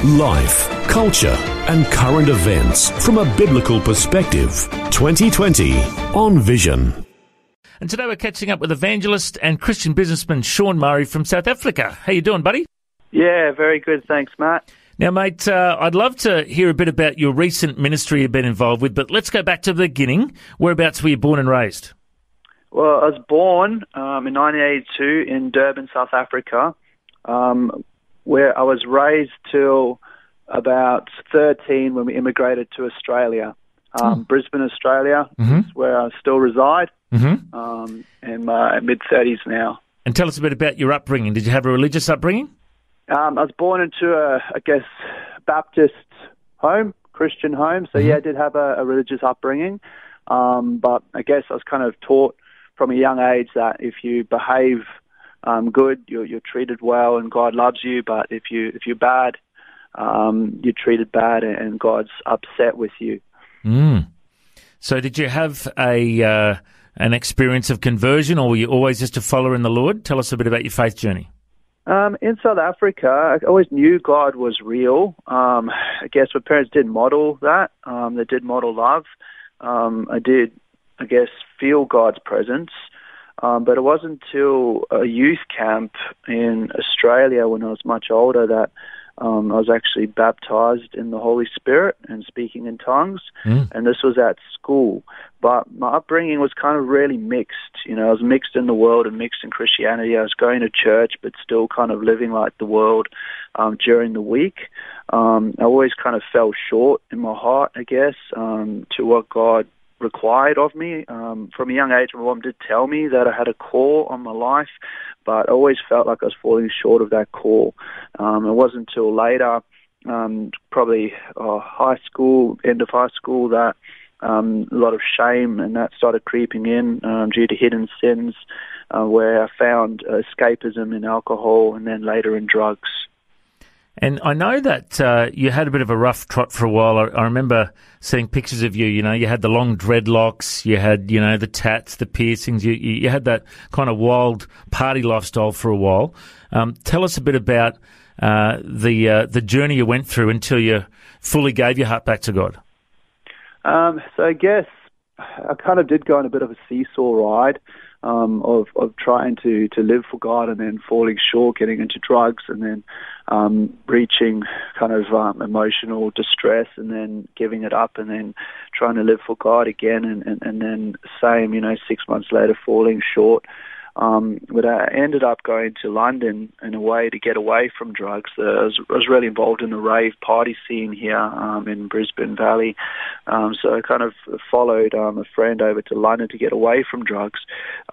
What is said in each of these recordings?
Life, culture, and current events from a biblical perspective. 2020 on Vision. And today we're catching up with evangelist and Christian businessman Sean Murray from South Africa. How you doing, buddy? Yeah, very good. Thanks, Matt. Now, mate, uh, I'd love to hear a bit about your recent ministry you've been involved with, but let's go back to the beginning. Whereabouts were you born and raised? Well, I was born um, in 1982 in Durban, South Africa, um, where I was raised till about 13 when we immigrated to Australia. Um, Oh. Brisbane, Australia, Mhm. is where I still reside, Mm-hmm. um, in my mid 30s now. And tell us a bit about your upbringing. Did you have a religious upbringing? Um, I was born into a, I guess, Baptist home, Christian home. So yeah, I did have a, a religious upbringing, um, but I guess I was kind of taught from a young age that if you behave um, good, you're, you're treated well, and God loves you. But if you if you're bad, um, you're treated bad, and, God's upset with you. Mm. So, did you have a uh, an experience of conversion, or were you always just a follower in the Lord? Tell us a bit about your faith journey. Um, in South Africa, I always knew God was real. Um, I guess my parents did model that. Um, they did model love. Um, I did, I guess, feel God's presence. Um, but it wasn't until a youth camp in Australia when I was much older that um, I was actually baptized in the Holy Spirit and speaking in tongues. Mm. And this was at school. But my upbringing was kind of really mixed. You know, I was mixed in the world and mixed in Christianity. I was going to church, but still kind of living like the world um, during the week. Um, I always kind of fell short in my heart, I guess, um, to what God required of me. Um, from a young age, my mom did tell me that I had a call on my life, but I always felt like I was falling short of that call. Um, it wasn't until later, um, probably uh, high school, end of high school, that um, a lot of shame and that started creeping in um, due to hidden sins, uh, where I found escapism in alcohol and then later in drugs. And I know that uh, you had a bit of a rough trot for a while. I, I remember seeing pictures of you. You know, you had the long dreadlocks, you had you know the tats, the piercings. You you, you had that kind of wild party lifestyle for a while. Um, tell us a bit about uh, the uh, the journey you went through until you fully gave your heart back to God. Um, so I guess I kind of did go on a bit of a seesaw ride um, of of trying to to live for God and then falling short, getting into drugs, and then um, reaching kind of um, emotional distress, and then giving it up, and then trying to live for God again, and and, and then same, you know, six months later falling short. Um, but I ended up going to London in a way to get away from drugs. Uh, I, was, I was really involved in the rave party scene here um, in Brisbane Valley. Um, so I kind of followed um, a friend over to London to get away from drugs.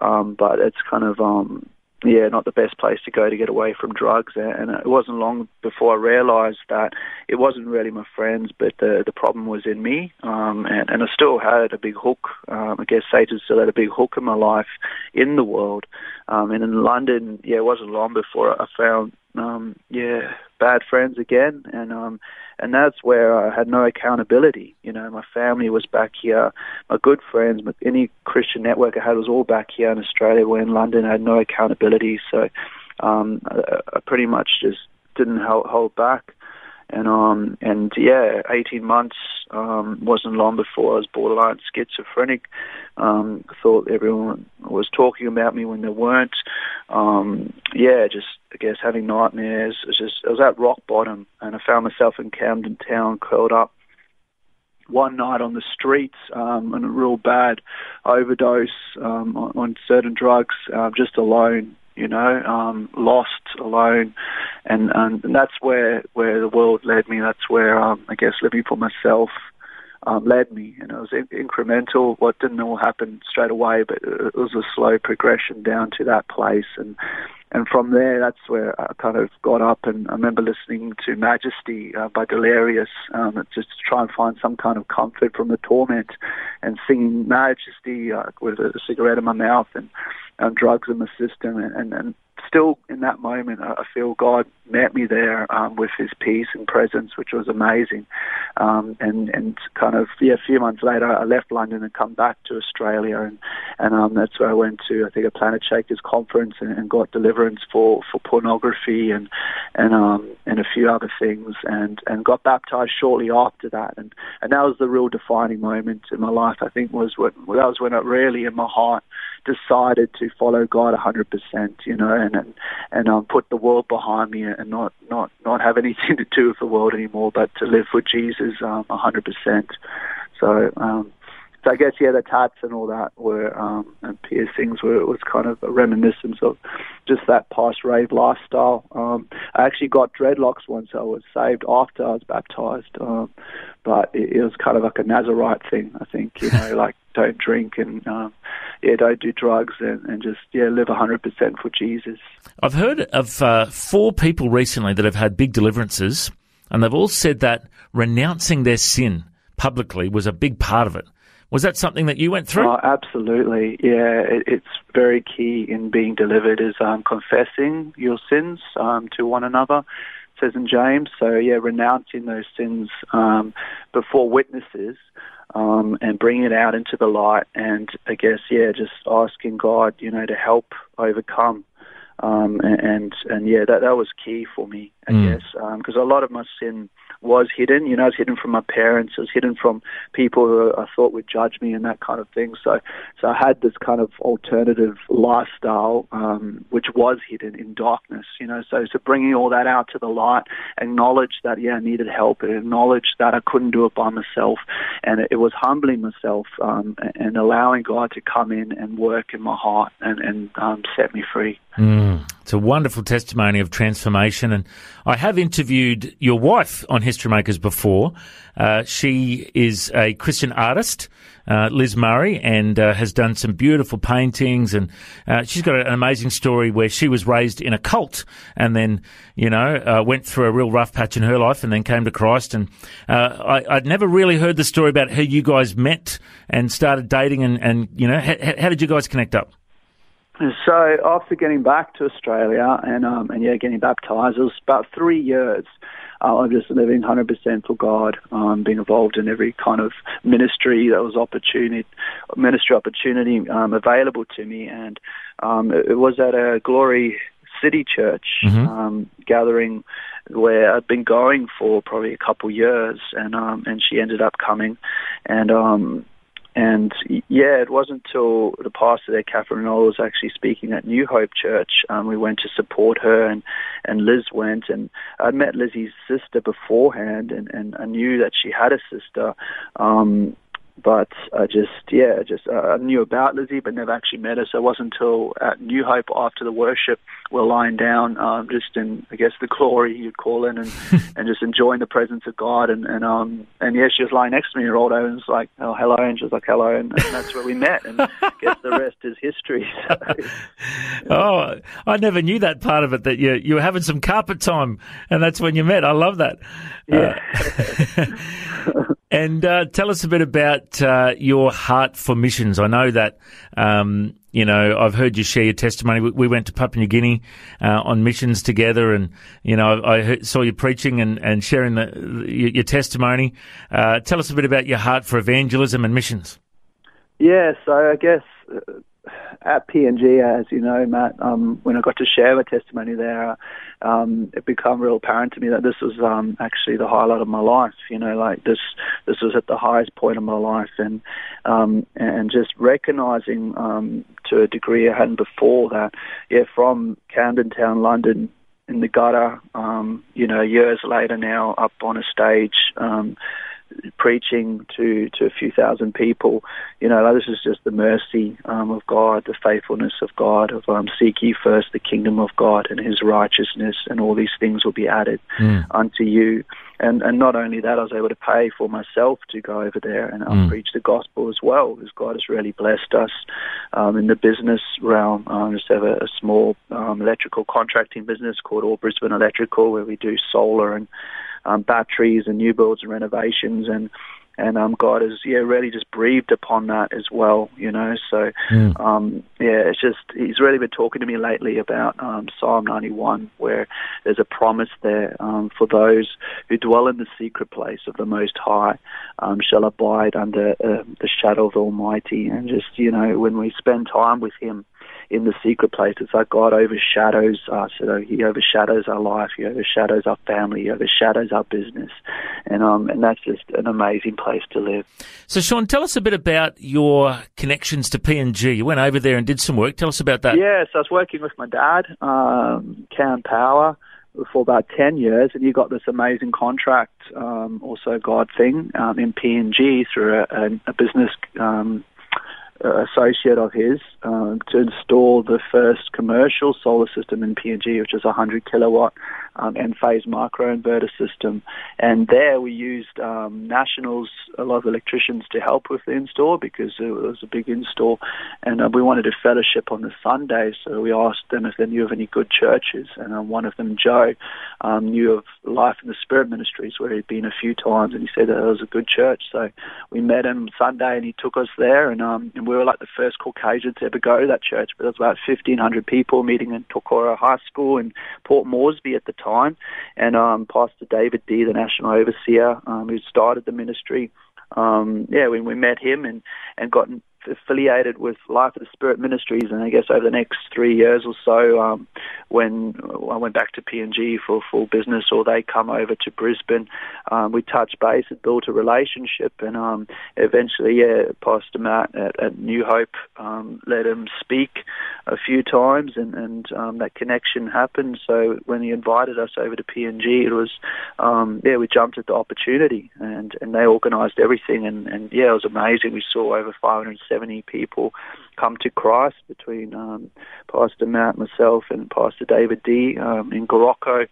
Um, but it's kind of, um, yeah, not the best place to go to get away from drugs. And it wasn't long before I realized that it wasn't really my friends, but the the problem was in me. Um, and, and I still had a big hook. Um, I guess Satan still had a big hook in my life in the world. Um, and in London, yeah, it wasn't long before I found, um, yeah, bad friends again. And um, and that's where I had no accountability. You know, my family was back here, my good friends, any Christian network I had was all back here in Australia. Where in London, I had no accountability, so um, I, I pretty much just didn't hold back. And um and yeah, eighteen months um wasn't long before I was borderline schizophrenic. Um thought everyone was talking about me when they weren't. Um yeah, just I guess having nightmares. It was just I was at rock bottom and I found myself in Camden Town curled up one night on the streets um on a real bad overdose um on, on certain drugs, uh, just alone you know, um, lost, alone, and, and and that's where where the world led me. That's where um, I guess living for myself um, led me, and it was in- incremental. What didn't all happen straight away, but it was a slow progression down to that place. And and from there, that's where I kind of got up, and I remember listening to Majesty uh, by Delirious, um, just to try and find some kind of comfort from the torment, and singing Majesty uh, with a cigarette in my mouth and, and drugs in the system, and, and, and still in that moment, I feel God met me there um, with His peace and presence, which was amazing. Um, and and kind of yeah, a few months later, I left London and come back to Australia, and and um, that's where I went to I think a Planet Shakers conference and, and got deliverance for, for pornography and and um and a few other things, and and got baptized shortly after that, and and that was the real defining moment in my life. I think was when that was when it really in my heart decided to follow God 100%, you know, and and, and um, put the world behind me not not not have anything to do with the world anymore, but to live for Jesus um, 100%. So um, so I guess yeah, the tats and all that were um, and piercings were it was kind of a reminiscence of just that past rave lifestyle. Um, I actually got dreadlocks once I was saved after I was baptized, um, but it, it was kind of like a Nazarite thing. I think you know, like don't drink and um, yeah, don't do drugs and, and just yeah, live hundred percent for Jesus. I've heard of uh, four people recently that have had big deliverances, and they've all said that renouncing their sin publicly was a big part of it. Was that something that you went through? Oh, absolutely. Yeah, it, it's very key in being delivered is um, confessing your sins um, to one another. Says in James. So yeah, renouncing those sins um, before witnesses um, and bringing it out into the light. And I guess yeah, just asking God, you know, to help overcome. Um, and, and, and yeah, that that was key for me, I mm. guess, because um, a lot of my sin was hidden. You know, it was hidden from my parents. It was hidden from people who I thought would judge me and that kind of thing. So, so I had this kind of alternative lifestyle, um, which was hidden in darkness. You know, so so bringing all that out to the light, acknowledge that yeah, I needed help, and acknowledge that I couldn't do it by myself, and it, it was humbling myself um, and allowing God to come in and work in my heart and and um, set me free. Mm. It's a wonderful testimony of transformation. And I have interviewed your wife on History Makers before. Uh, she is a Christian artist, uh, Liz Murray, and uh, has done some beautiful paintings. And uh, she's got an amazing story where she was raised in a cult and then, you know, uh, went through a real rough patch in her life and then came to Christ. And uh, I, would never really heard the story about how you guys met and started dating and, and you know, how, how did you guys connect up? So after getting back to Australia and um, and yeah, getting baptized, it was about three years uh, of just living 100% for God, um, being involved in every kind of ministry that was opportunity, ministry opportunity um, available to me, and um, it, it was at a Glory City Church mm-hmm. um, gathering where I'd been going for probably a couple years, and um, and she ended up coming, and um, and yeah, it wasn't until the pastor there, Catherine Knoll, was actually speaking at New Hope Church. Um, we went to support her, and and Liz went, and I'd met Lizzie's sister beforehand, and and I knew that she had a sister. Um, but I just, yeah, just uh, I knew about Lizzie, but never actually met her. So it wasn't until at New Hope after the worship, we're lying down, um, just in, I guess, the glory you'd call it, and and just enjoying the presence of God. And and um and yeah, she was lying next to me, and rolled over and was like, "Oh, hello," and she was like, "Hello," and, and that's where we met. And I guess the rest is history. So, oh, I never knew that part of it. That you you were having some carpet time, and that's when you met. I love that. Yeah. Uh, and uh, tell us a bit about uh, your heart for missions. I know that, um, you know, I've heard you share your testimony. We, we went to Papua New Guinea uh, on missions together, and, you know, I heard, saw you preaching and, and sharing the, your, your testimony. Uh, tell us a bit about your heart for evangelism and missions. Yeah, so I guess uh, at PNG, as you know, Matt, um, when I got to share my testimony there, um, it became real apparent to me that this was um, actually the highlight of my life. You know, like this, this was at the highest point of my life, and um, and just recognizing um, to a degree I hadn't before that, yeah, from Camden Town, London, in the gutter, um, you know, years later now, up on a stage. Um, preaching to to a few thousand people. You know, like, this is just the mercy um, of God, the faithfulness of God. Of um, seek ye first the kingdom of God and His righteousness, and all these things will be added mm. unto you. And and not only that, I was able to pay for myself to go over there and um, mm. preach the gospel as well, because God has really blessed us um, in the business realm. I just have a, a small um, electrical contracting business called All Brisbane Electrical, where we do solar and um, batteries and new builds and renovations and and um, God has yeah really just breathed upon that as well, you know. So mm. um, yeah, it's just He's really been talking to me lately about um, Psalm 91, where there's a promise there um, for those who dwell in the secret place of the Most High um, shall abide under uh, the shadow of the Almighty, and just you know when we spend time with Him in the secret place. It's like God overshadows us. You know, he overshadows our life. He overshadows our family. He overshadows our business, and um, and that's just an amazing place to live. So, Sean, tell us a bit about your connections to PNG. You went over there and did some work. Tell us about that. Yeah, so I was working with my dad, um, Cam Power for about 10 years, and you got this amazing contract, um, also God thing, um, in PNG through a, a, a business um, associate of his uh, to install the first commercial solar system in PNG, which is a 100 kilowatt um, phase microinverter system. And there we used um, nationals, a lot of electricians to help with the install because it was a big install. And uh, we wanted a fellowship on the Sunday, so we asked them if they knew of any good churches. And um, one of them, Joe, um, knew of Life in the Spirit Ministries, where he'd been a few times, and he said that it was a good church. So we met him Sunday, and he took us there, and, um, and we were like the first Caucasians to ever go to that church. But there was about 1,500 people meeting in Tokarara High School in Port Moresby at the time, and um, Pastor David D, the national overseer, um, who started the ministry. Um, yeah, when we met him and and got affiliated with Life of the Spirit Ministries, and I guess over the next three years or so, um, when I went back to PNG for full business, or they come over to Brisbane, um, we touched base and built a relationship, and um, eventually, yeah, Pastor Matt at, at New Hope um, let him speak a few times, and, and um, that connection happened. So when he invited us over to PNG, it was um, yeah, we jumped at the opportunity, and and they organised everything, and and yeah, it was amazing. We saw over 570 people come to Christ between um, Pastor Matt, myself, and Pastor David D um, in Goroka,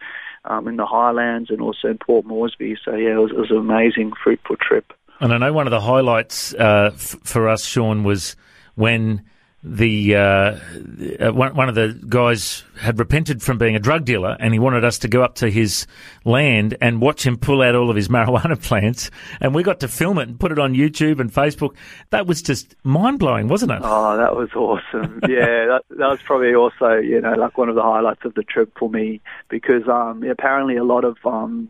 um, in the Highlands, and also in Port Moresby. So yeah, it was, it was an amazing, fruitful trip. And I know one of the highlights uh, f- for us, Sean, was when the uh, uh, one, one of the guys had repented from being a drug dealer, and he wanted us to go up to his land and watch him pull out all of his marijuana plants. And we got to film it and put it on YouTube and Facebook. That was just mind blowing, wasn't it? Oh, that was awesome! yeah, that, that was probably also you know like one of the highlights of the trip for me because um, apparently a lot of um,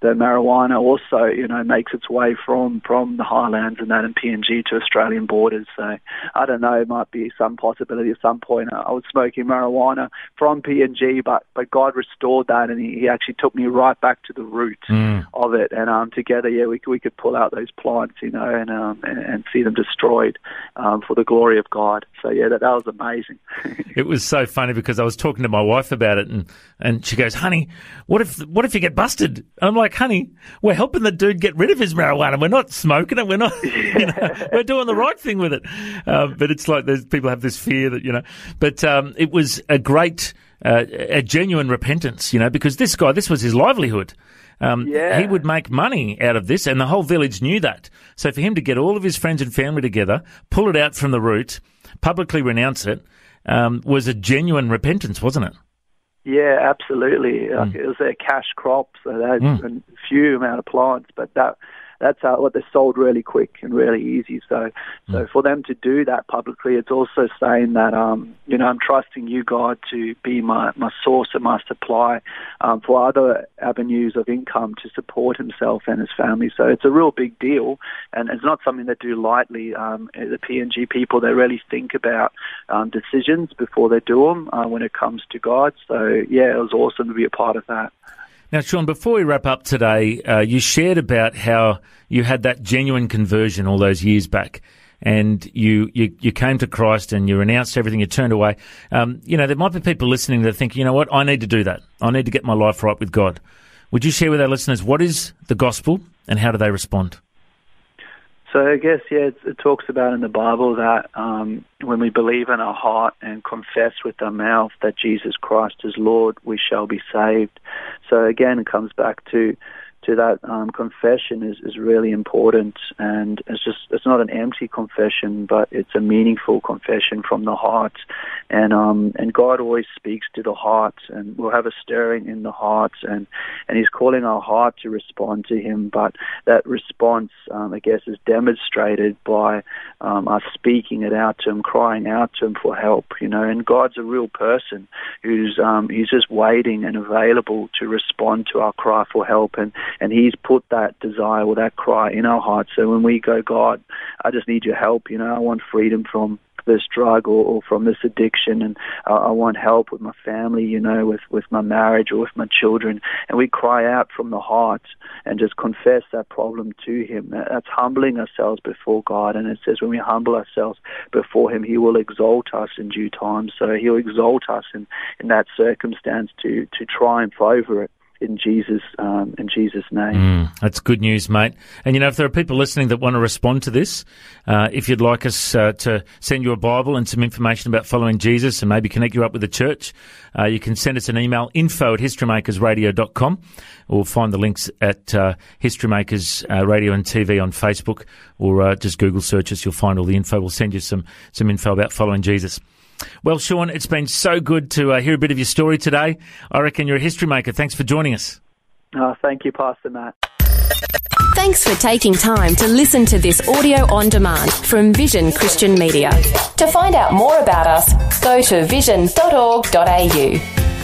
the marijuana also, you know, makes its way from from the highlands and that in PNG to Australian borders. So I don't know, it might be some possibility at some point. I was smoking marijuana from PNG, but but God restored that, and He, he actually took me right back to the root mm. of it. And um, together, yeah, we we could pull out those plants, you know, and um, and, and see them destroyed um, for the glory of God. So yeah, that that was amazing. it was so funny because I was talking to my wife about it, and and she goes, "Honey, what if what if you get busted?" I'm like like, honey, we're helping the dude get rid of his marijuana. We're not smoking it. We're not, you know, we're doing the right thing with it. Uh, but it's like there's people have this fear that, you know, but um, it was a great, uh, a genuine repentance, you know, because this guy, this was his livelihood. Um, yeah. He would make money out of this, and the whole village knew that. So for him to get all of his friends and family together, pull it out from the root, publicly renounce it, um, was a genuine repentance, wasn't it? Yeah, absolutely. Mm. Like it was their cash crop, so they had mm. a few amount of plants, but that that's how, what they're sold really quick and really easy. So, mm. so for them to do that publicly, it's also saying that, um, you know, I'm trusting you, God, to be my, my source and my supply um, for other avenues of income to support himself and his family. So it's a real big deal, and it's not something they do lightly. Um, the PNG people, they really think about um, decisions before they do them uh, when it comes to God. So, yeah, it was awesome to be a part of that. Now, Sean, before we wrap up today, uh, you shared about how you had that genuine conversion all those years back. And you, you, you came to Christ and you renounced everything, you turned away. Um, you know, there might be people listening that think, you know what, I need to do that. I need to get my life right with God. Would you share with our listeners what is the gospel and how do they respond? So I guess yeah, it, talks about in the Bible that um, when we believe in our heart and confess with our mouth that Jesus Christ is Lord, we shall be saved. So again, it comes back to to that um, confession is, is really important. And it's just it's not an empty confession but it's a meaningful confession from the heart. And um and God always speaks to the heart and we'll have a stirring in the heart and and he's calling our heart to respond to him. But that response um, I guess is demonstrated by um, us speaking it out to him crying out to him for help you know. And God's a real person who's um, he's just waiting and available to respond to our cry for help. And and He's put that desire or that cry in our hearts. So when we go, God, I just need your help. You know, I want freedom from this drug or, or from this addiction and uh, I want help with my family, you know, with, with my marriage or with my children. And we cry out from the heart and just confess that problem to Him. That's humbling ourselves before God. And it says when we humble ourselves before Him, He will exalt us in due time. So He'll exalt us in, in that circumstance to, to triumph over it in Jesus um, in Jesus' name. Mm, that's good news, mate. And you know, if there are people listening that want to respond to this, uh, if you'd like us uh, to send you a Bible and some information about following Jesus and maybe connect you up with the church, uh, you can send us an email info at historymakersradio.com or find the links at uh, Historymakers uh, Radio and TV on Facebook or uh, just Google search us. You'll find all the info. We'll send you some some info about following Jesus. Well, Sean, it's been so good to uh, hear a bit of your story today. I reckon you're a history maker. Thanks for joining us. Oh, thank you, Pastor Matt. Thanks for taking time to listen to this audio on demand from Vision Christian Media. To find out more about us, go to vision.org.au.